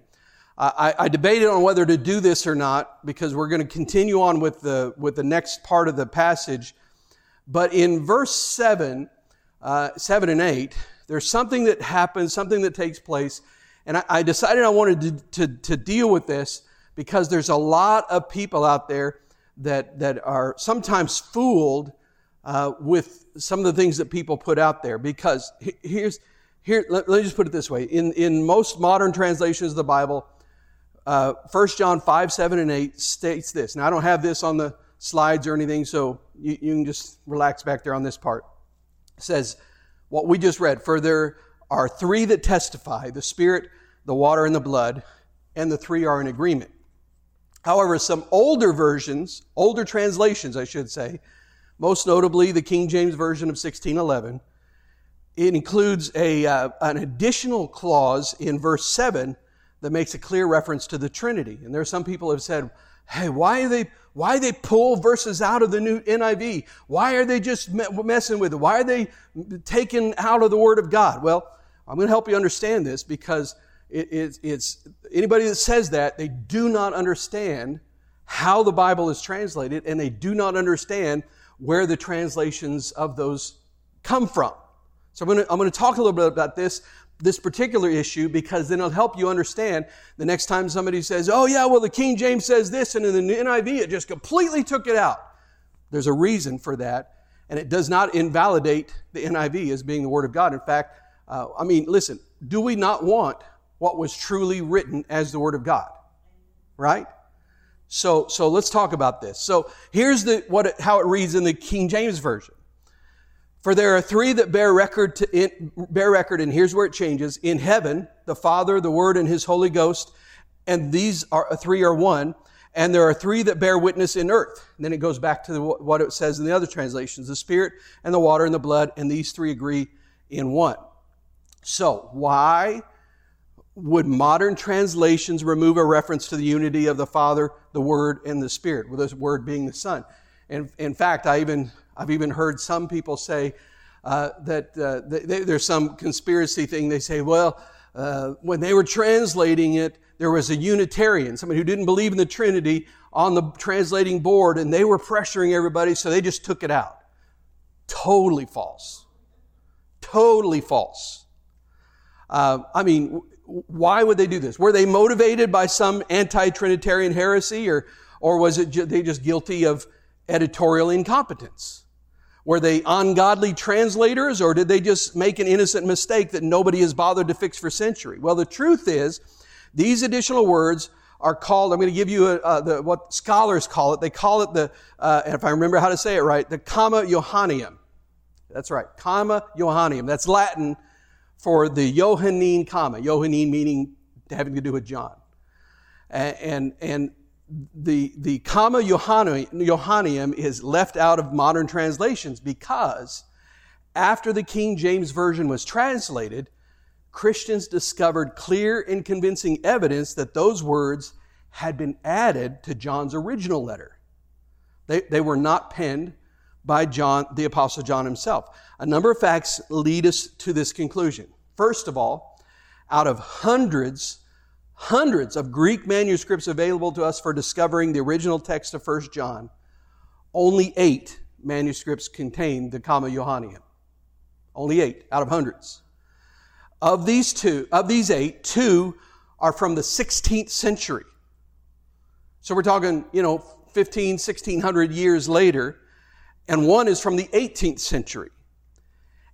I, I, debated on whether to do this or not because we're going to continue on with the, with the next part of the passage. But in verse 7, uh, 7 and 8, there's something that happens, something that takes place and I, I decided I wanted to, to, to deal with this because there's a lot of people out there that, that are sometimes fooled uh, with some of the things that people put out there. Because here's, here, let, let, me just put it this way. In, in most modern translations of the Bible, uh, 1 John 5, 7, and 8 states this. Now, I don't have this on the slides or anything, so you, you can just relax back there on this part. It says, what we just read, for there are three that testify the Spirit, the water, and the blood, and the three are in agreement. However, some older versions, older translations, I should say, most notably the King James Version of 1611, it includes a, uh, an additional clause in verse 7 that makes a clear reference to the Trinity. And there are some people have said, hey, why are they, why they pull verses out of the new NIV? Why are they just messing with it? Why are they taken out of the Word of God? Well, I'm going to help you understand this because it, it, it's anybody that says that, they do not understand how the Bible is translated and they do not understand where the translations of those come from. So I'm going to, I'm going to talk a little bit about this, this particular issue because then it'll help you understand the next time somebody says, oh yeah, well the King James says this and in the NIV it just completely took it out. There's a reason for that And it does not invalidate the NIV as being the Word of God. In fact, uh, I mean, listen, do we not want what was truly written as the Word of God? Right? So, so let's talk about this. So here's the, what it, how it reads in the King James Version. For there are three that bear record to, in, bear record, and here's where it changes. In heaven, the Father, the Word, and His Holy Ghost, and these are three are one. And there are three that bear witness in earth. And then it goes back to the, what it says in the other translations: the Spirit and the water and the blood, and these three agree in one. So why would modern translations remove a reference to the unity of the Father, the Word, and the Spirit, with this Word being the Son? And in fact, I even I've even heard some people say uh, that uh, they, there's some conspiracy thing. They say, well, uh, when they were translating it, there was a Unitarian, somebody who didn't believe in the Trinity, on the translating board, and they were pressuring everybody, so they just took it out. Totally false. Totally false. Uh, I mean, why would they do this? Were they motivated by some anti-Trinitarian heresy, or or was it ju- they just guilty of editorial incompetence? Were they ungodly translators, or did they just make an innocent mistake that nobody has bothered to fix for century? Well, the truth is, these additional words are called. I'm going to give you a, uh, the, what scholars call it. They call it the, uh, if I remember how to say it right, the comma Johanneum. That's right, comma Johanneum. That's Latin for the Johannine comma. Johannine meaning having to do with John. And, and, the, the comma Johanneum is left out of modern translations because after the King James Version was translated, Christians discovered clear and convincing evidence that those words had been added to John's original letter. They, they were not penned by John, the Apostle John himself. A number of facts lead us to this conclusion. First of all, out of hundreds, hundreds of Greek manuscripts available to us for discovering the original text of 1 John, only eight manuscripts contain the comma Johanneum. Only eight out of hundreds. Of these two, of these eight, two are from the 16th century. So we're talking, you know, 15, 1600 years later and one is from the 18th century.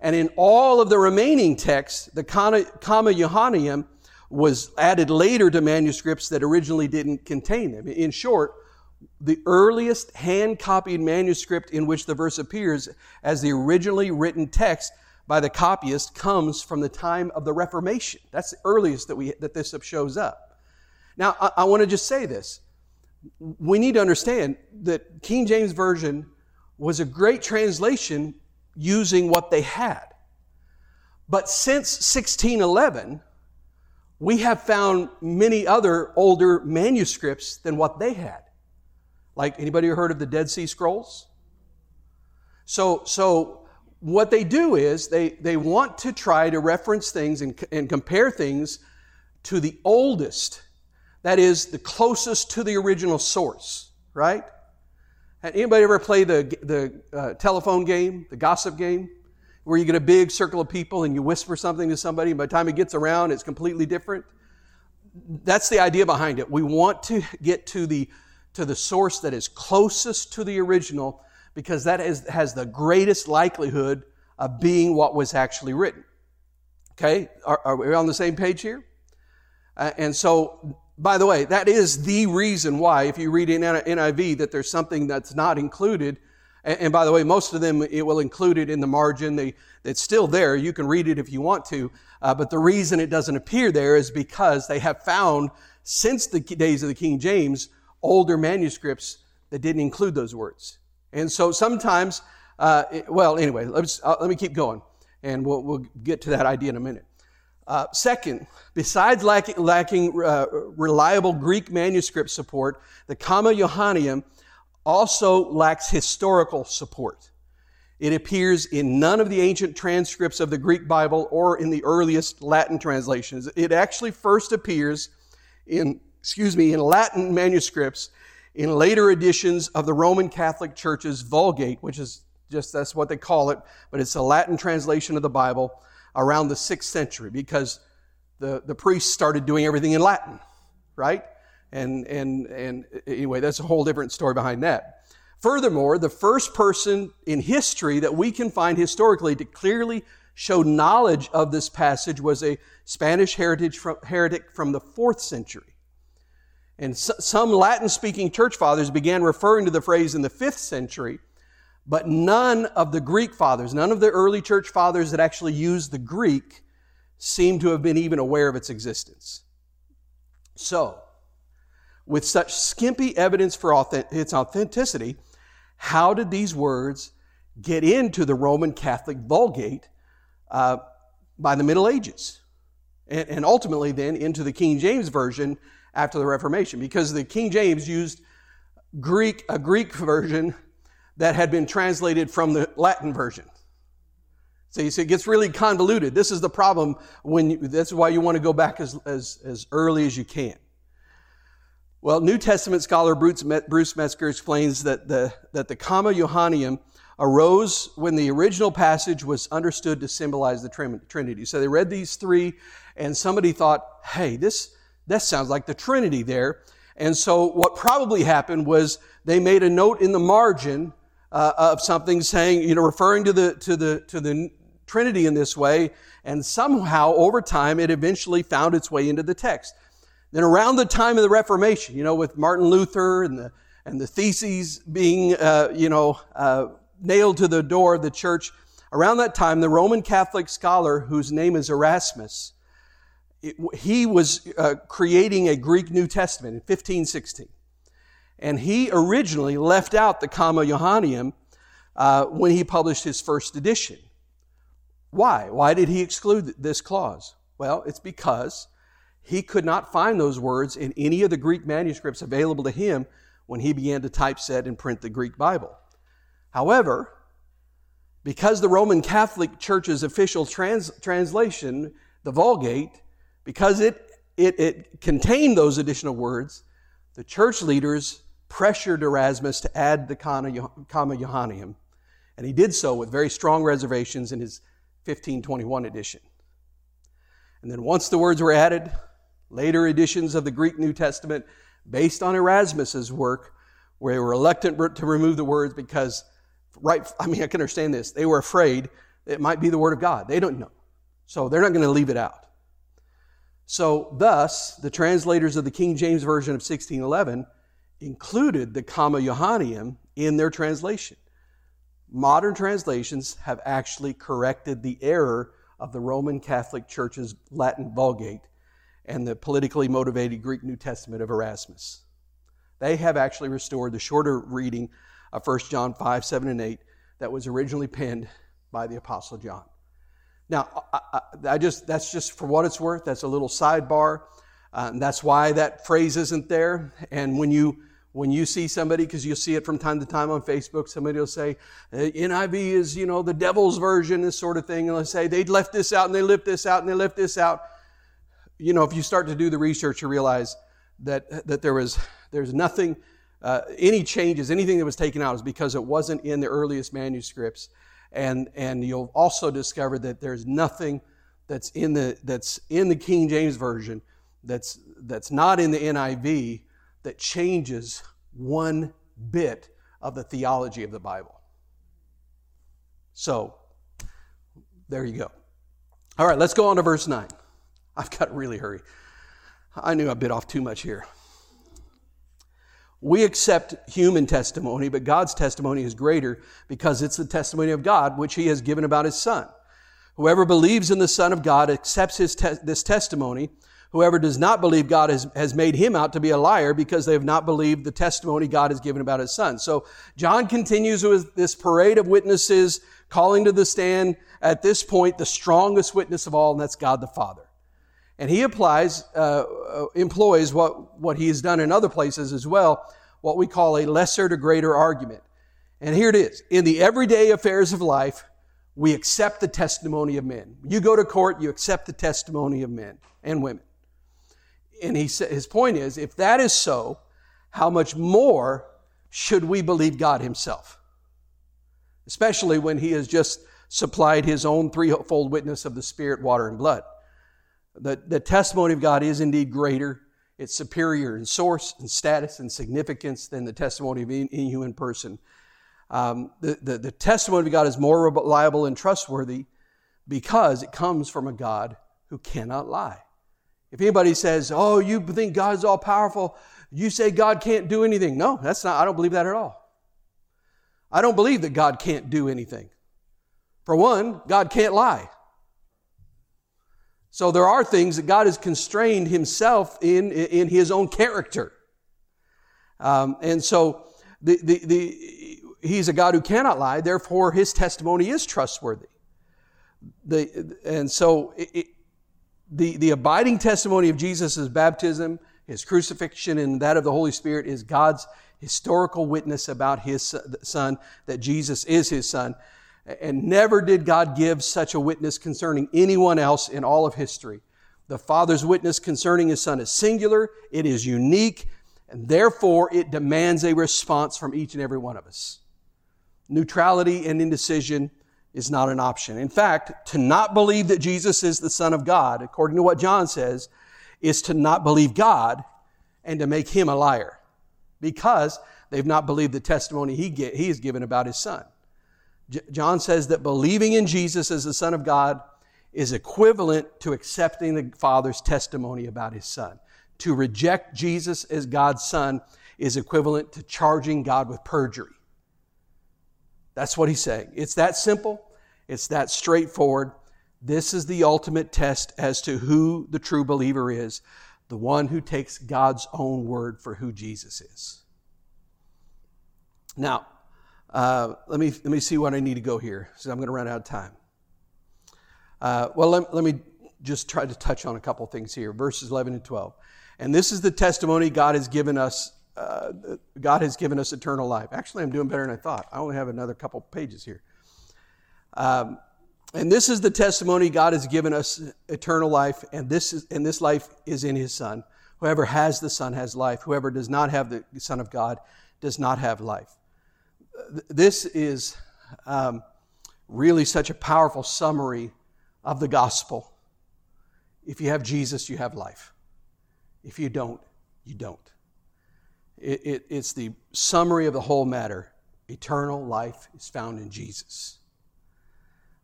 And in all of the remaining texts, the comma Johanneum was added later to manuscripts that originally didn't contain them. In short, the earliest hand copied manuscript in which the verse appears as the originally written text by the copyist comes from the time of the Reformation. That's the earliest that, we, that this shows up. Now, I, I want to just say this. We need to understand that King James Version was a great translation using what they had. But since 1611, we have found many other older manuscripts than what they had. Like anybody heard of the Dead Sea Scrolls? So, so what they do is they, they want to try to reference things and, and compare things to the oldest, that is, the closest to the original source, right? Anybody ever play the, the uh, telephone game, the gossip game, where you get a big circle of people and you whisper something to somebody, and by the time it gets around, it's completely different? That's the idea behind it. We want to get to the, to the source that is closest to the original because that is, has the greatest likelihood of being what was actually written. Okay? Are, are we on the same page here? Uh, and so by the way, that is the reason why, if you read in NIV, that there's something that's not included. And, by the way, most of them, it will include it in the margin. They, it's still there. You can read it if you want to. Uh, but the reason it doesn't appear there is because they have found, since the days of the King James, older manuscripts that didn't include those words. And so sometimes, uh, well, anyway, let's, uh, let me keep going. And we'll, we'll get to that idea in a minute. Uh, second, besides lacking, lacking uh, reliable Greek manuscript support, the Comma Johanneum also lacks historical support. It appears in none of the ancient transcripts of the Greek Bible or in the earliest Latin translations. It actually first appears in, excuse me, in Latin manuscripts in later editions of the Roman Catholic Church's Vulgate, which is just that's what they call it, but it's a Latin translation of the Bible around the sixth century because the, the priests started doing everything in Latin, right? And, and, and anyway, that's a whole different story behind that. Furthermore, the first person in history that we can find historically to clearly show knowledge of this passage was a Spanish heritage from, heretic from the fourth century. And so, some Latin speaking church fathers began referring to the phrase in the fifth century, but none of the Greek fathers, none of the early church fathers that actually used the Greek seem to have been even aware of its existence. So, with such skimpy evidence for its authenticity, how did these words get into the Roman Catholic Vulgate uh, by the Middle Ages? And, and ultimately, then, into the King James Version after the Reformation, because the King James used Greek, a Greek version that had been translated from the Latin version. So you see, it gets really convoluted. This is the problem when you, that's why you want to go back as, as, as early as you can. Well, New Testament scholar Bruce, Bruce Metzger explains that the, that the Comma Johanneum arose when the original passage was understood to symbolize the Trinity. So they read these three, and somebody thought, hey, this, that sounds like the Trinity there. And so what probably happened was they made a note in the margin uh, of something saying, you know, referring to the, to the, to the Trinity in this way, and somehow over time it eventually found its way into the text. Then around the time of the Reformation, you know, with Martin Luther and the, and the theses being, uh, you know, uh, nailed to the door of the church, around that time, the Roman Catholic scholar whose name is Erasmus, it, he was uh, creating a Greek New Testament in 1516. And he originally left out the Comma Johanneum uh, when he published his first edition. Why? Why did he exclude this clause? Well, it's because he could not find those words in any of the Greek manuscripts available to him when he began to typeset and print the Greek Bible. However, because the Roman Catholic Church's official trans- translation, the Vulgate, because it, it, it contained those additional words, the church leaders pressured Erasmus to add the Comma Johanneum, and he did so with very strong reservations in his 1521 edition. And then once the words were added, later editions of the Greek New Testament, based on Erasmus's work, were reluctant to remove the words because, right, I mean, I can understand this. They were afraid it might be the Word of God. They don't know. So they're not going to leave it out. So, thus, the translators of the King James Version of 1611 included the Comma Johanneum in their translation modern translations have actually corrected the error of the Roman Catholic Church's Latin Vulgate and the politically motivated Greek New Testament of Erasmus. They have actually restored the shorter reading of 1 John 5, 7, and 8 that was originally penned by the Apostle John. Now, I, I, I just, that's just for what it's worth. That's a little sidebar. Uh, that's why that phrase isn't there. And when you when you see somebody, because you'll see it from time to time on Facebook, somebody will say, uh, NIV is, you know, the devil's version, this sort of thing. And they'll say, they left this out and they left this out and they left this out. You know, if you start to do the research, you realize that, that there was, there's nothing, uh, any changes, anything that was taken out is because it wasn't in the earliest manuscripts. And, and you'll also discover that there's nothing that's in the, that's in the King James Version that's, that's not in the NIV that changes one bit of the theology of the Bible. So, there you go. All right, let's go on to verse 9. I've got to really hurry. I knew I bit off too much here. We accept human testimony, but God's testimony is greater because it's the testimony of God which He has given about His Son. Whoever believes in the Son of God accepts his te- this testimony, Whoever does not believe God has, has made him out to be a liar because they have not believed the testimony God has given about his son. So John continues with this parade of witnesses calling to the stand at this point the strongest witness of all, and that's God the Father. And he applies, uh, uh, employs what, what he has done in other places as well, what we call a lesser to greater argument. And here it is. In the everyday affairs of life, we accept the testimony of men. You go to court, you accept the testimony of men and women and he his point is, if that is so, how much more should we believe God himself? Especially when he has just supplied his own threefold witness of the Spirit, water, and blood. The, the testimony of God is indeed greater. It's superior in source and status and significance than the testimony of any human person. Um, the, the, the testimony of God is more reliable and trustworthy because it comes from a God who cannot lie. If anybody says, Oh, you think God's all powerful, you say God can't do anything. No, that's not, I don't believe that at all. I don't believe that God can't do anything. For one, God can't lie. So there are things that God has constrained himself in, in his own character. Um, and so the, the, the, he's a God who cannot lie, therefore his testimony is trustworthy. The, and so it, the, the abiding testimony of Jesus' baptism, his crucifixion, and that of the Holy Spirit is God's historical witness about his son, that Jesus is his son. And never did God give such a witness concerning anyone else in all of history. The Father's witness concerning his son is singular, it is unique, and therefore it demands a response from each and every one of us. Neutrality and indecision is not an option. In fact, to not believe that Jesus is the Son of God, according to what John says, is to not believe God and to make him a liar because they've not believed the testimony he, get, he has given about his Son. J- John says that believing in Jesus as the Son of God is equivalent to accepting the Father's testimony about his Son. To reject Jesus as God's Son is equivalent to charging God with perjury. That's what he's saying. It's that simple. It's that straightforward. This is the ultimate test as to who the true believer is the one who takes God's own word for who Jesus is. Now, uh, let, me, let me see what I need to go here, so I'm going to run out of time. Uh, well, let, let me just try to touch on a couple things here verses 11 and 12. And this is the testimony God has given us. Uh, God has given us eternal life. Actually, I'm doing better than I thought. I only have another couple pages here. Um, and this is the testimony God has given us eternal life, and this is and this life is in His Son. Whoever has the Son has life. Whoever does not have the Son of God does not have life. This is um, really such a powerful summary of the gospel. If you have Jesus, you have life. If you don't, you don't. It, it, it's the summary of the whole matter. Eternal life is found in Jesus.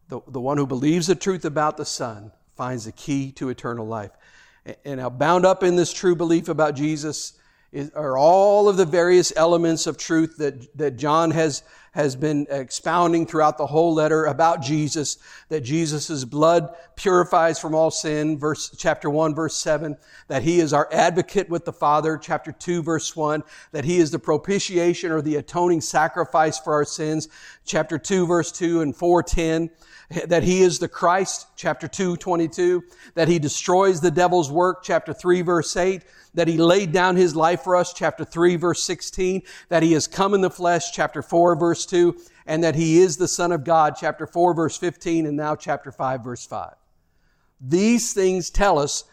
The, the one who believes the truth about the Son finds the key to eternal life. And now, bound up in this true belief about Jesus is, are all of the various elements of truth that, that John has, has been expounding throughout the whole letter about Jesus, that Jesus' blood purifies from all sin, verse, chapter 1, verse 7, that he is our advocate with the Father, chapter 2, verse 1, that he is the propitiation or the atoning sacrifice for our sins, chapter 2, verse 2 and 410, that he is the Christ, chapter 2, 22, that he destroys the devil's work, chapter 3, verse 8, that he laid down his life for us, chapter 3, verse 16, that he has come in the flesh, chapter 4, verse 2, and that he is the Son of God, chapter 4, verse 15, and now chapter 5, verse 5. These things tell us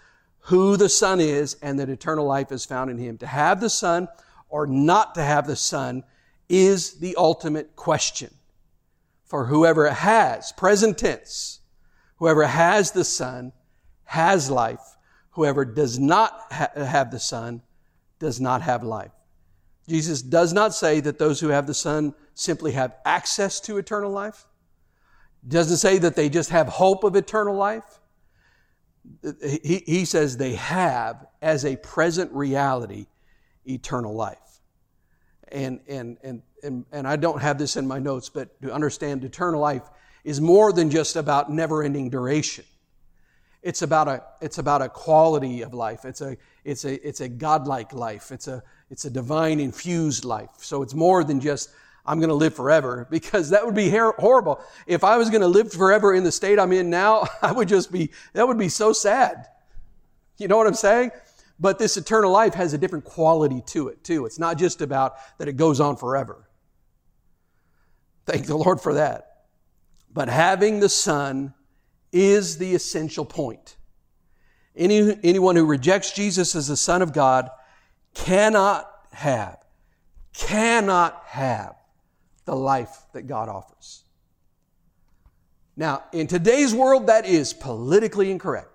who the Son is and that eternal life is found in him. To have the Son or not to have the Son is the ultimate question. For whoever has, present tense, whoever has the Son has life. Whoever does not ha- have the Son does not have life. Jesus does not say that those who have the Son simply have access to eternal life. Doesn't say that they just have hope of eternal life. He, he says they have, as a present reality, eternal life. And, and, and and, and I don't have this in my notes, but to understand eternal life is more than just about never ending duration. It's about a, it's about a quality of life. It's a, it's a, it's a godlike life. It's a, it's a divine infused life. So it's more than just, I'm going to live forever because that would be horrible. If I was going to live forever in the state I'm in now, I would just be, that would be so sad. You know what I'm saying? But this eternal life has a different quality to it too. It's not just about that it goes on forever. Thank the Lord for that. But having the Son is the essential point. Any, anyone who rejects Jesus as the Son of God cannot have, cannot have the life that God offers. Now, in today's world, that is politically incorrect.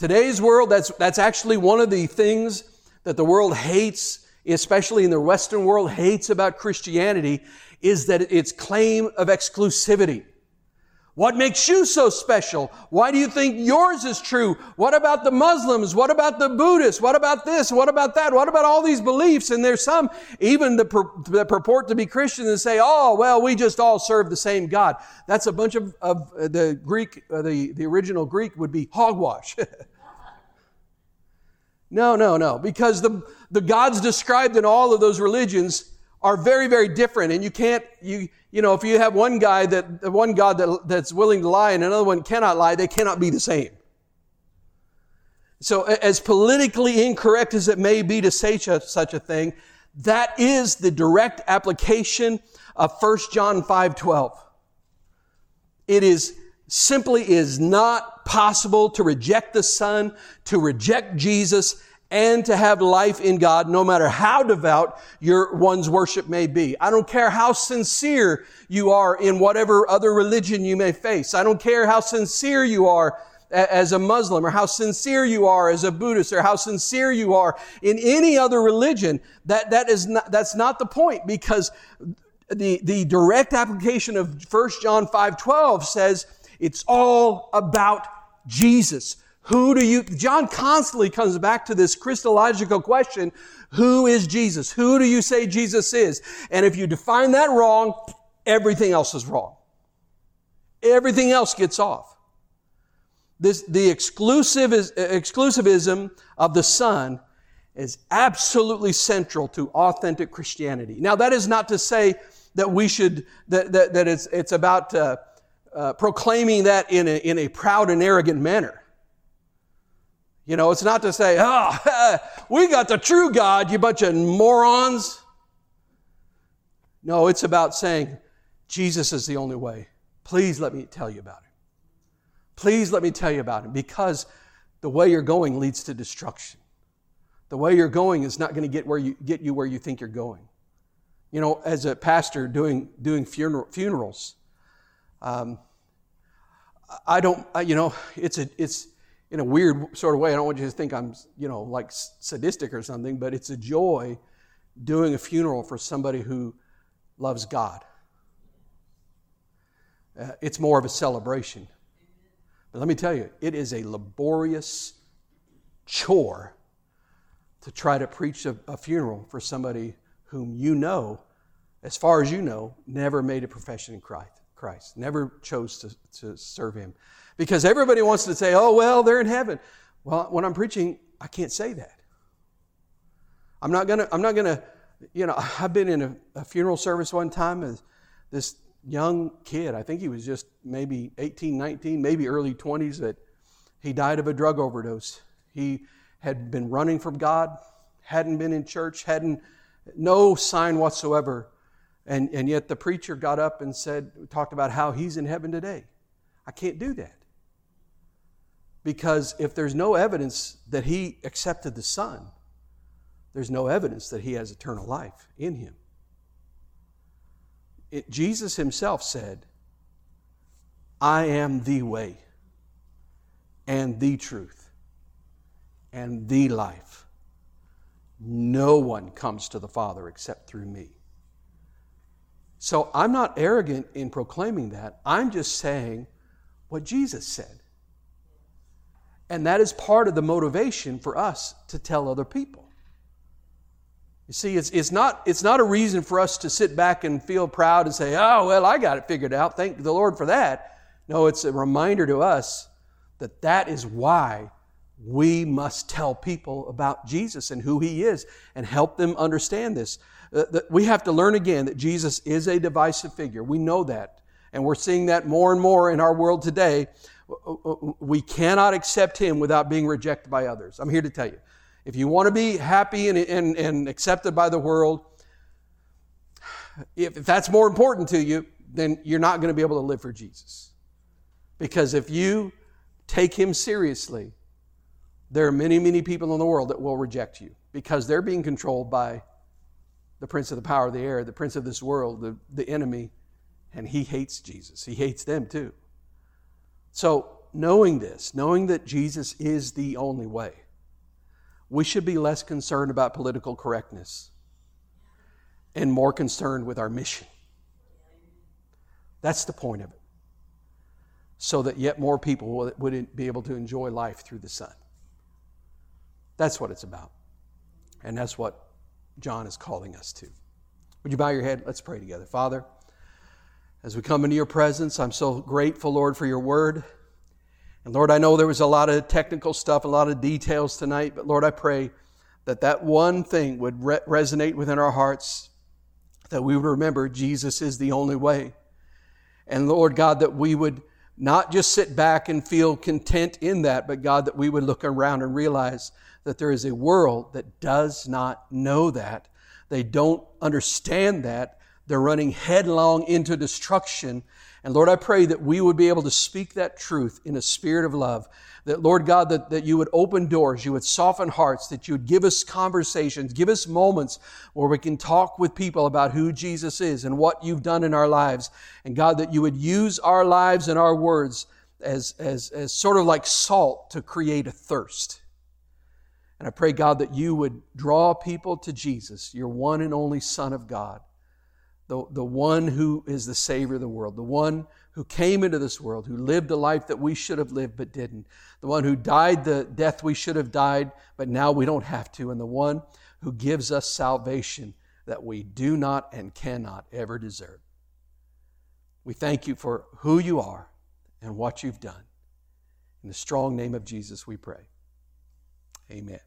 Today's world, that's, that's actually one of the things that the world hates, especially in the Western world, hates about Christianity, is that its claim of exclusivity. What makes you so special? Why do you think yours is true? What about the Muslims? What about the Buddhists? What about this? What about that? What about all these beliefs? And there's some even that, pur- that purport to be Christians and say, oh, well, we just all serve the same God. That's a bunch of, of uh, the Greek, uh, the, the original Greek would be hogwash. no, no, no. Because the, the gods described in all of those religions are very, very different. And you can't, you, you know, if you have one guy that, the one God that, that's willing to lie and another one cannot lie, they cannot be the same. So as politically incorrect as it may be to say such a thing, that is the direct application of 1 John 5, 12. It is simply is not possible to reject the Son, to reject Jesus, and to have life in God no matter how devout your one's worship may be. I don't care how sincere you are in whatever other religion you may face. I don't care how sincere you are as a Muslim or how sincere you are as a Buddhist or how sincere you are in any other religion. That, that is not, that's not the point because the, the direct application of 1 John 5, 12 says it's all about Jesus. Who do you, John constantly comes back to this Christological question, who is Jesus? Who do you say Jesus is? And if you define that wrong, everything else is wrong. Everything else gets off. This, the exclusive is, exclusivism of the Son is absolutely central to authentic Christianity. Now, that is not to say that we should, that, that, that it's, it's about uh, uh, proclaiming that in a, in a proud and arrogant manner. You know, it's not to say, oh, we got the true God, you bunch of morons. No, it's about saying, Jesus is the only way. Please let me tell you about it. Please let me tell you about it because the way you're going leads to destruction. The way you're going is not going to get, where you, get you where you think you're going. You know, as a pastor doing, doing funeral, funerals, um, I don't, you know, it's, a, it's, in a weird sort of way. I don't want you to think I'm, you know, like sadistic or something, but it's a joy doing a funeral for somebody who loves God. Uh, it's more of a celebration. But let me tell you, it is a laborious chore to try to preach a, a funeral for somebody whom you know, as far as you know, never made a profession in Christ, Christ never chose to, to serve Him. Because everybody wants to say, oh, well, they're in heaven. Well, when I'm preaching, I can't say that. I'm not gonna, I'm not gonna, you know, I've been in a, a funeral service one time as this young kid, I think he was just maybe 18, 19, maybe early 20s, that he died of a drug overdose. He had been running from God, hadn't been in church, hadn't, no sign whatsoever. And, and yet the preacher got up and said, talked about how he's in heaven today. I can't do that. Because if there's no evidence that he accepted the Son, there's no evidence that he has eternal life in him. It, Jesus himself said, I am the way and the truth and the life. No one comes to the Father except through me. So I'm not arrogant in proclaiming that. I'm just saying what Jesus said. And that is part of the motivation for us to tell other people. You see, it's, it's, not, it's not a reason for us to sit back and feel proud and say, oh, well, I got it figured out. Thank the Lord for that. No, it's a reminder to us that that is why we must tell people about Jesus and who He is and help them understand this. Uh, we have to learn again that Jesus is a divisive figure. We know that. And we're seeing that more and more in our world today we cannot accept him without being rejected by others. I'm here to tell you. If you want to be happy and, and, and accepted by the world, if, if that's more important to you, then you're not going to be able to live for Jesus. Because if you take him seriously, there are many, many people in the world that will reject you because they're being controlled by the prince of the power of the air, the prince of this world, the, the enemy, and he hates Jesus. He hates them too. So knowing this, knowing that Jesus is the only way, we should be less concerned about political correctness and more concerned with our mission. That's the point of it. So that yet more people would be able to enjoy life through the Son. That's what it's about. And that's what John is calling us to. Would you bow your head? Let's pray together. Father, as we come into your presence, I'm so grateful, Lord, for your word. And Lord, I know there was a lot of technical stuff, a lot of details tonight, but Lord, I pray that that one thing would re- resonate within our hearts, that we would remember Jesus is the only way. And Lord God, that we would not just sit back and feel content in that, but God, that we would look around and realize that there is a world that does not know that. They don't understand that. They're running headlong into destruction. And Lord, I pray that we would be able to speak that truth in a spirit of love. That, Lord God, that, that you would open doors, you would soften hearts, that you would give us conversations, give us moments where we can talk with people about who Jesus is and what you've done in our lives. And God, that you would use our lives and our words as, as, as sort of like salt to create a thirst. And I pray, God, that you would draw people to Jesus, your one and only Son of God, the, the one who is the Savior of the world, the one who came into this world, who lived a life that we should have lived but didn't, the one who died the death we should have died, but now we don't have to, and the one who gives us salvation that we do not and cannot ever deserve. We thank you for who you are and what you've done. In the strong name of Jesus, we pray. Amen.